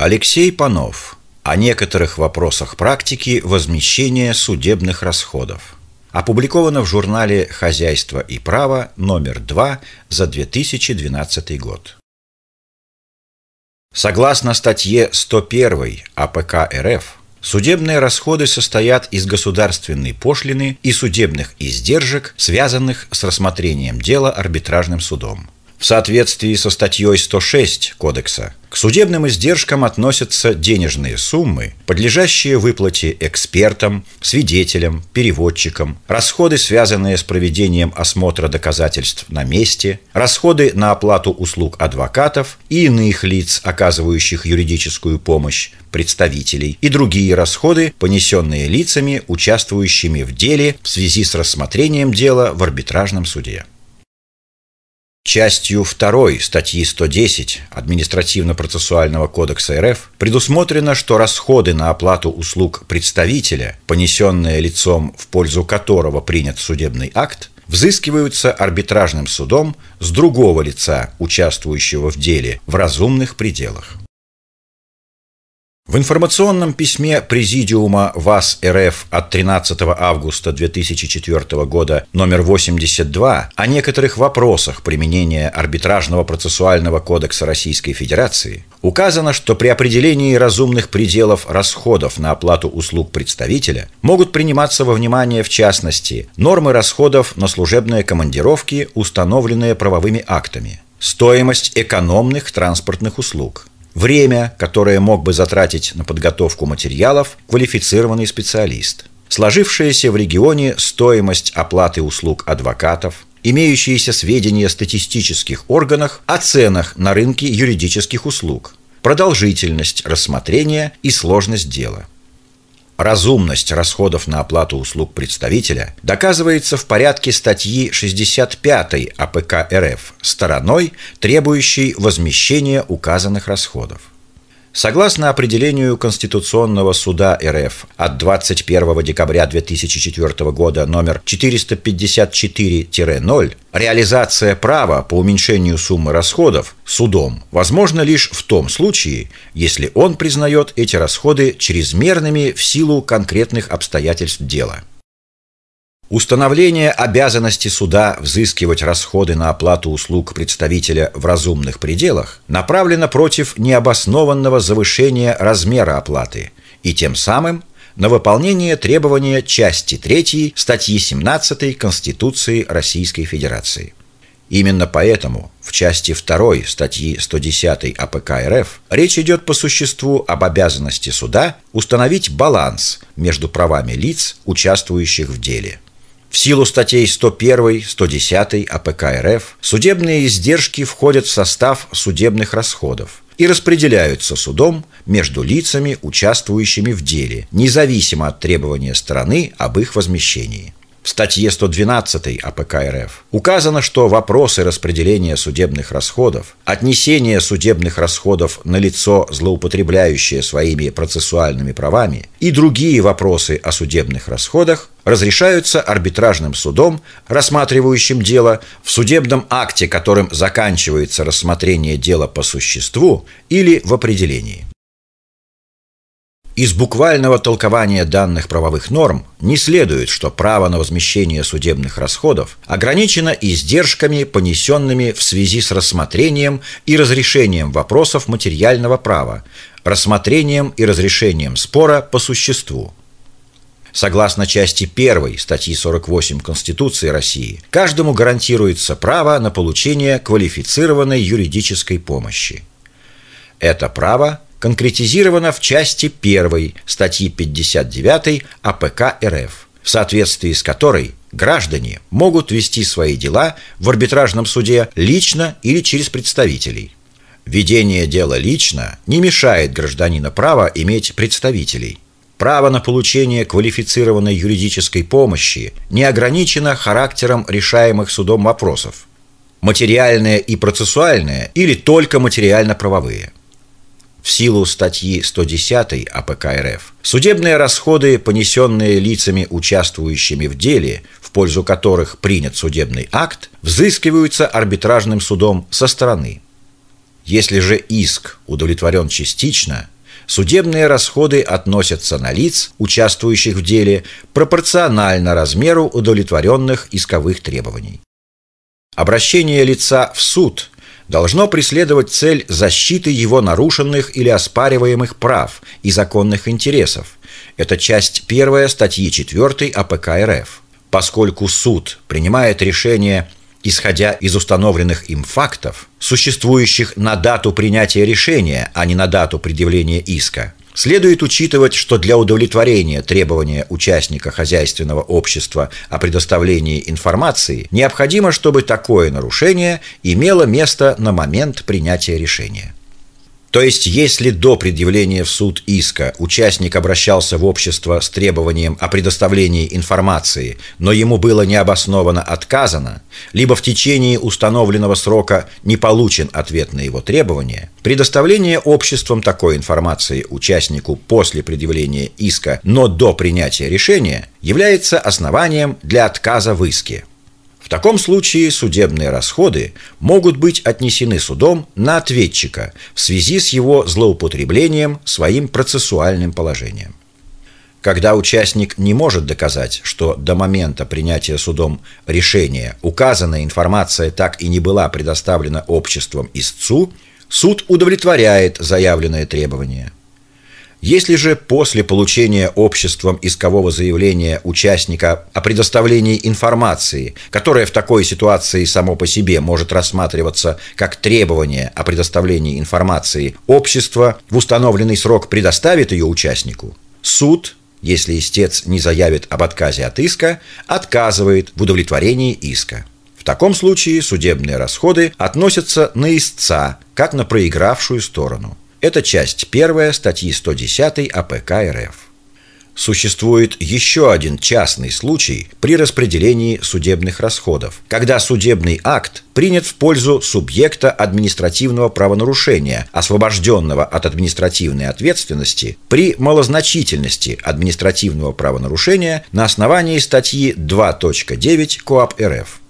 Алексей Панов о некоторых вопросах практики возмещения судебных расходов. Опубликовано в журнале «Хозяйство и право» номер 2 за 2012 год. Согласно статье 101 АПК РФ, судебные расходы состоят из государственной пошлины и судебных издержек, связанных с рассмотрением дела арбитражным судом – в соответствии со статьей 106 Кодекса к судебным издержкам относятся денежные суммы, подлежащие выплате экспертам, свидетелям, переводчикам, расходы, связанные с проведением осмотра доказательств на месте, расходы на оплату услуг адвокатов и иных лиц, оказывающих юридическую помощь, представителей и другие расходы, понесенные лицами, участвующими в деле в связи с рассмотрением дела в арбитражном суде. Частью 2 статьи 110 Административно-процессуального кодекса РФ предусмотрено, что расходы на оплату услуг представителя, понесенные лицом, в пользу которого принят судебный акт, взыскиваются арбитражным судом с другого лица, участвующего в деле, в разумных пределах. В информационном письме Президиума ВАС РФ от 13 августа 2004 года номер 82 о некоторых вопросах применения арбитражного процессуального кодекса Российской Федерации указано, что при определении разумных пределов расходов на оплату услуг представителя могут приниматься во внимание в частности нормы расходов на служебные командировки, установленные правовыми актами, стоимость экономных транспортных услуг – время, которое мог бы затратить на подготовку материалов квалифицированный специалист, сложившаяся в регионе стоимость оплаты услуг адвокатов, имеющиеся сведения статистических органах о ценах на рынке юридических услуг, продолжительность рассмотрения и сложность дела – Разумность расходов на оплату услуг представителя доказывается в порядке статьи 65 АПК РФ стороной, требующей возмещения указанных расходов. Согласно определению Конституционного суда РФ от 21 декабря 2004 года номер 454-0, реализация права по уменьшению суммы расходов судом возможна лишь в том случае, если он признает эти расходы чрезмерными в силу конкретных обстоятельств дела. Установление обязанности суда взыскивать расходы на оплату услуг представителя в разумных пределах направлено против необоснованного завышения размера оплаты и тем самым на выполнение требования части 3 статьи 17 Конституции Российской Федерации. Именно поэтому в части 2 статьи 110 АПК РФ речь идет по существу об обязанности суда установить баланс между правами лиц, участвующих в деле – в силу статей 101, 110 АПК РФ судебные издержки входят в состав судебных расходов и распределяются судом между лицами, участвующими в деле, независимо от требования стороны об их возмещении. В статье 112 АПК РФ указано, что вопросы распределения судебных расходов, отнесения судебных расходов на лицо, злоупотребляющее своими процессуальными правами, и другие вопросы о судебных расходах разрешаются арбитражным судом, рассматривающим дело в судебном акте, которым заканчивается рассмотрение дела по существу или в определении. Из буквального толкования данных правовых норм не следует, что право на возмещение судебных расходов ограничено издержками, понесенными в связи с рассмотрением и разрешением вопросов материального права, рассмотрением и разрешением спора по существу. Согласно части 1 статьи 48 Конституции России, каждому гарантируется право на получение квалифицированной юридической помощи. Это право конкретизировано в части 1 статьи 59 АПК РФ, в соответствии с которой граждане могут вести свои дела в арбитражном суде лично или через представителей. Ведение дела лично не лишает гражданина права иметь представителей. Право на получение квалифицированной юридической помощи не ограничено характером решаемых судом вопросов. Материальное и процессуальное или только материально-правовые – в силу статьи 110 АПК РФ судебные расходы, понесенные лицами, участвующими в деле, в пользу которых принят судебный акт, взыскиваются арбитражным судом со стороны. Если же иск удовлетворен частично, судебные расходы относятся на лиц, участвующих в деле, пропорционально размеру удовлетворенных исковых требований. Обращение лица в суд должно преследовать цель защиты его нарушенных или оспариваемых прав и законных интересов. Это часть первая статьи 4 АПК РФ. Поскольку суд принимает решение исходя из установленных им фактов, существующих на дату принятия решения, а не на дату предъявления иска, следует учитывать, что для удовлетворения требования участника хозяйственного общества о предоставлении информации необходимо, чтобы такое нарушение имело место на момент принятия решения. То есть, если до предъявления в суд иска участник обращался в общество с требованием о предоставлении информации, но ему было необоснованно отказано, либо в течение установленного срока не получен ответ на его требование, предоставление обществом такой информации участнику после предъявления иска, но до принятия решения, является основанием для отказа в иске. В таком случае судебные расходы могут быть отнесены судом на ответчика в связи с его злоупотреблением своим процессуальным положением. Когда участник не может доказать, что до момента принятия судом решения указанная информация так и не была предоставлена обществом истцу, суд удовлетворяет заявленное требование – если же после получения обществом искового заявления участника о предоставлении информации, которая в такой ситуации само по себе может рассматриваться как требование о предоставлении информации, общество в установленный срок предоставит ее участнику, суд, если истец не заявит об отказе от иска, отказывает в удовлетворении иска. В таком случае судебные расходы относятся на истца, как на проигравшую сторону – это часть первая статьи 110 АПК РФ. Существует еще один частный случай при распределении судебных расходов, когда судебный акт принят в пользу субъекта административного правонарушения, освобожденного от административной ответственности при малозначительности административного правонарушения на основании статьи 2.9 КоАП РФ.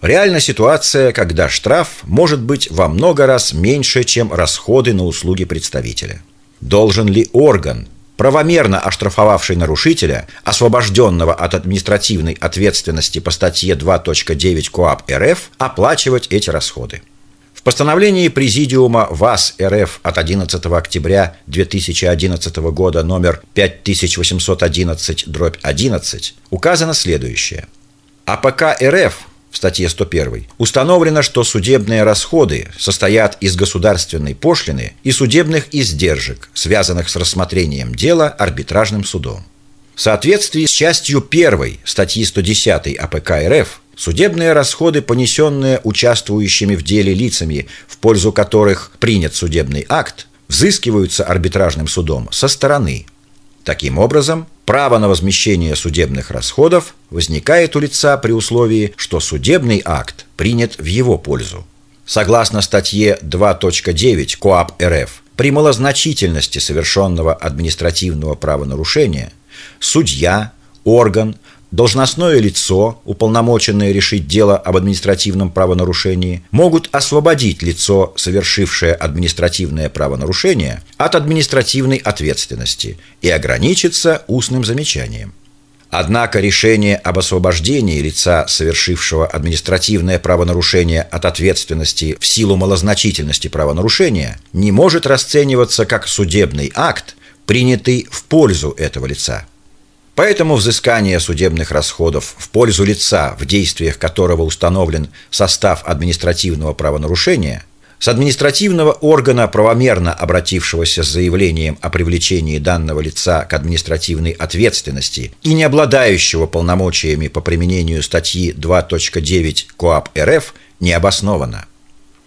Реальна ситуация, когда штраф может быть во много раз меньше, чем расходы на услуги представителя. Должен ли орган, правомерно оштрафовавший нарушителя, освобожденного от административной ответственности по статье 2.9 КоАП РФ, оплачивать эти расходы? В постановлении Президиума ВАС РФ от 11 октября 2011 года номер 5811-11 указано следующее. АПК РФ в статье 101 установлено, что судебные расходы состоят из государственной пошлины и судебных издержек, связанных с рассмотрением дела арбитражным судом. В соответствии с частью 1 статьи 110 АПК РФ судебные расходы, понесенные участвующими в деле лицами, в пользу которых принят судебный акт, взыскиваются арбитражным судом со стороны. Таким образом, Право на возмещение судебных расходов возникает у лица при условии, что судебный акт принят в его пользу. Согласно статье 2.9 КоАП РФ, при малозначительности совершенного административного правонарушения судья, орган, должностное лицо, уполномоченное решить дело об административном правонарушении, могут освободить лицо, совершившее административное правонарушение, от административной ответственности и ограничиться устным замечанием. Однако решение об освобождении лица, совершившего административное правонарушение от ответственности в силу малозначительности правонарушения, не может расцениваться как судебный акт, принятый в пользу этого лица – Поэтому взыскание судебных расходов в пользу лица, в действиях которого установлен состав административного правонарушения, с административного органа, правомерно обратившегося с заявлением о привлечении данного лица к административной ответственности и не обладающего полномочиями по применению статьи 2.9 КоАП РФ, не обосновано.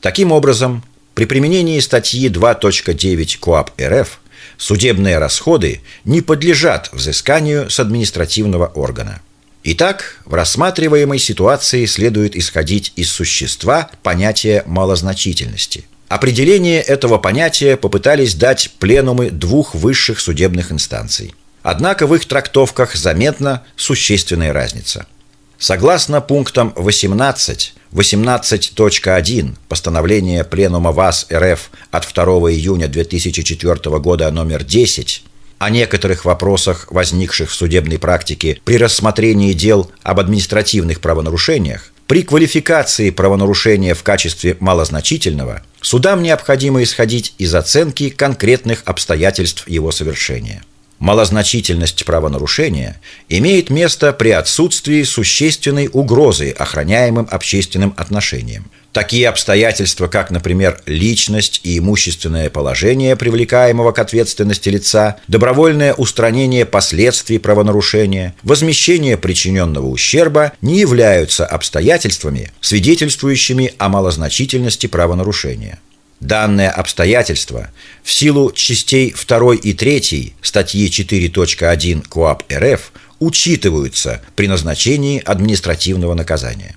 Таким образом, при применении статьи 2.9 КоАП РФ – судебные расходы не подлежат взысканию с административного органа. Итак, в рассматриваемой ситуации следует исходить из существа понятия малозначительности. Определение этого понятия попытались дать пленумы двух высших судебных инстанций. Однако в их трактовках заметна существенная разница – Согласно пунктам 18, 18.1 постановления Пленума ВАС РФ от 2 июня 2004 года номер 10 о некоторых вопросах, возникших в судебной практике при рассмотрении дел об административных правонарушениях, при квалификации правонарушения в качестве малозначительного судам необходимо исходить из оценки конкретных обстоятельств его совершения. Малозначительность правонарушения имеет место при отсутствии существенной угрозы охраняемым общественным отношениям, Такие обстоятельства, как, например, личность и имущественное положение привлекаемого к ответственности лица, добровольное устранение последствий правонарушения, возмещение причиненного ущерба, не являются обстоятельствами, свидетельствующими о малозначительности правонарушения. Данное обстоятельство в силу частей 2 и 3 статьи 4.1 КОАП РФ учитываются при назначении административного наказания.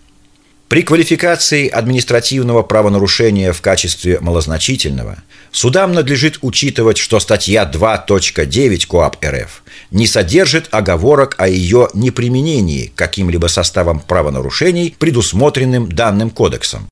При квалификации административного правонарушения в качестве малозначительного судам надлежит учитывать, что статья 2.9 КОАП РФ не содержит оговорок о ее неприменении каким-либо составом правонарушений, предусмотренным данным кодексом.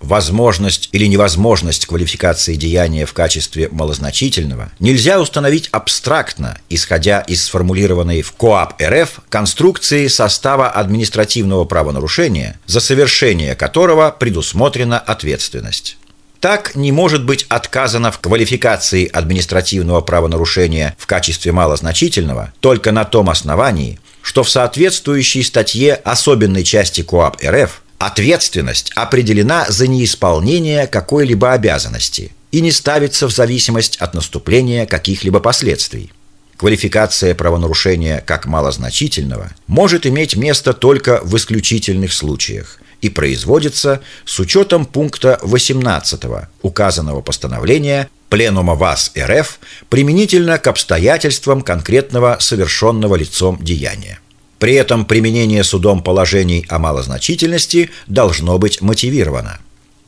Возможность или невозможность квалификации деяния в качестве малозначительного нельзя установить абстрактно, исходя из сформулированной в КОАП РФ конструкции состава административного правонарушения, за совершение которого предусмотрена ответственность. Так не может быть отказано в квалификации административного правонарушения в качестве малозначительного только на том основании, что в соответствующей статье особенной части КОАП РФ Ответственность определена за неисполнение какой-либо обязанности и не ставится в зависимость от наступления каких-либо последствий. Квалификация правонарушения как малозначительного может иметь место только в исключительных случаях и производится с учетом пункта 18 указанного постановления Пленума ВАС РФ применительно к обстоятельствам конкретного совершенного лицом деяния. При этом применение судом положений о малозначительности должно быть мотивировано.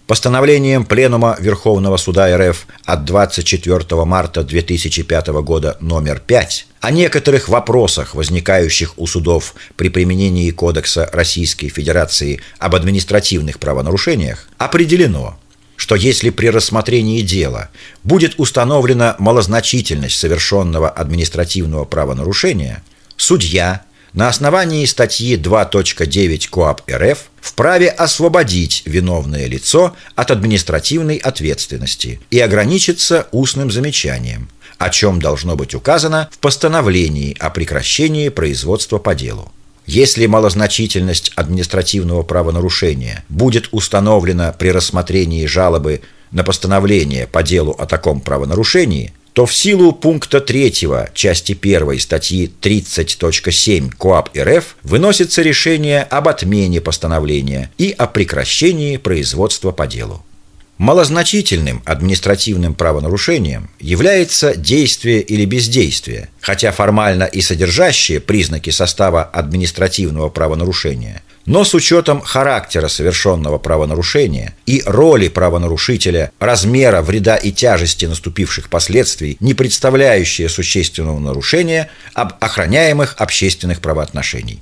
Постановлением Пленума Верховного Суда РФ от 24 марта 2005 года номер 5 о некоторых вопросах, возникающих у судов при применении Кодекса Российской Федерации об административных правонарушениях, определено, что если при рассмотрении дела будет установлена малозначительность совершенного административного правонарушения, судья на основании статьи 2.9 КоАП РФ вправе освободить виновное лицо от административной ответственности и ограничиться устным замечанием, о чем должно быть указано в постановлении о прекращении производства по делу. Если малозначительность административного правонарушения будет установлена при рассмотрении жалобы на постановление по делу о таком правонарушении, то в силу пункта 3 части 1 статьи 30.7 КоАП РФ выносится решение об отмене постановления и о прекращении производства по делу. Малозначительным административным правонарушением является действие или бездействие, хотя формально и содержащее признаки состава административного правонарушения, но с учетом характера совершенного правонарушения и роли правонарушителя, размера вреда и тяжести наступивших последствий, не представляющее существенного нарушения об охраняемых общественных правоотношений.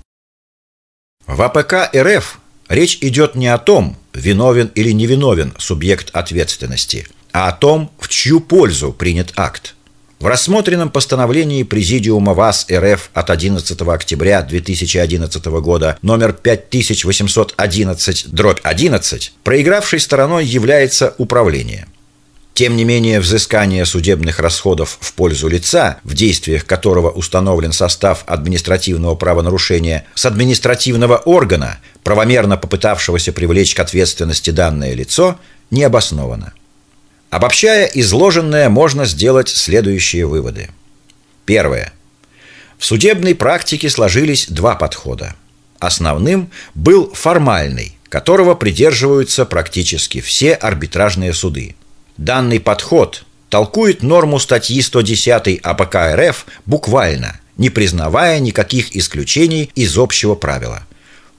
В АПК РФ Речь идет не о том, виновен или невиновен субъект ответственности, а о том, в чью пользу принят акт. В рассмотренном постановлении Президиума ВАС РФ от 11 октября 2011 года номер 5811 дробь 11 проигравшей стороной является управление – тем не менее, взыскание судебных расходов в пользу лица, в действиях которого установлен состав административного правонарушения с административного органа, правомерно попытавшегося привлечь к ответственности данное лицо, не обосновано. Обобщая изложенное, можно сделать следующие выводы. Первое. В судебной практике сложились два подхода. Основным был формальный, которого придерживаются практически все арбитражные суды – Данный подход толкует норму статьи 110 АПК РФ буквально, не признавая никаких исключений из общего правила.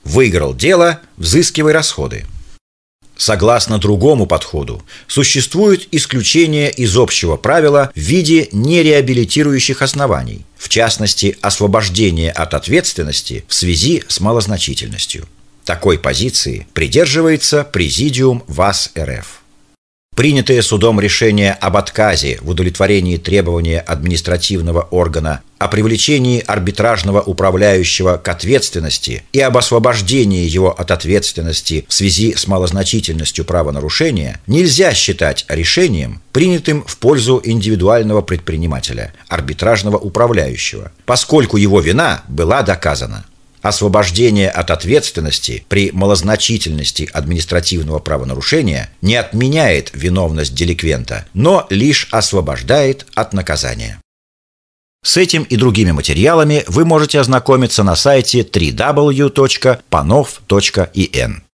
Выиграл дело, взыскивай расходы. Согласно другому подходу, существует исключение из общего правила в виде нереабилитирующих оснований, в частности, освобождение от ответственности в связи с малозначительностью. Такой позиции придерживается Президиум ВАС РФ. Принятое судом решение об отказе в удовлетворении требования административного органа о привлечении арбитражного управляющего к ответственности и об освобождении его от ответственности в связи с малозначительностью правонарушения нельзя считать решением, принятым в пользу индивидуального предпринимателя, арбитражного управляющего, поскольку его вина была доказана. Освобождение от ответственности при малозначительности административного правонарушения не отменяет виновность деликвента, но лишь освобождает от наказания. С этим и другими материалами вы можете ознакомиться на сайте www.panov.in.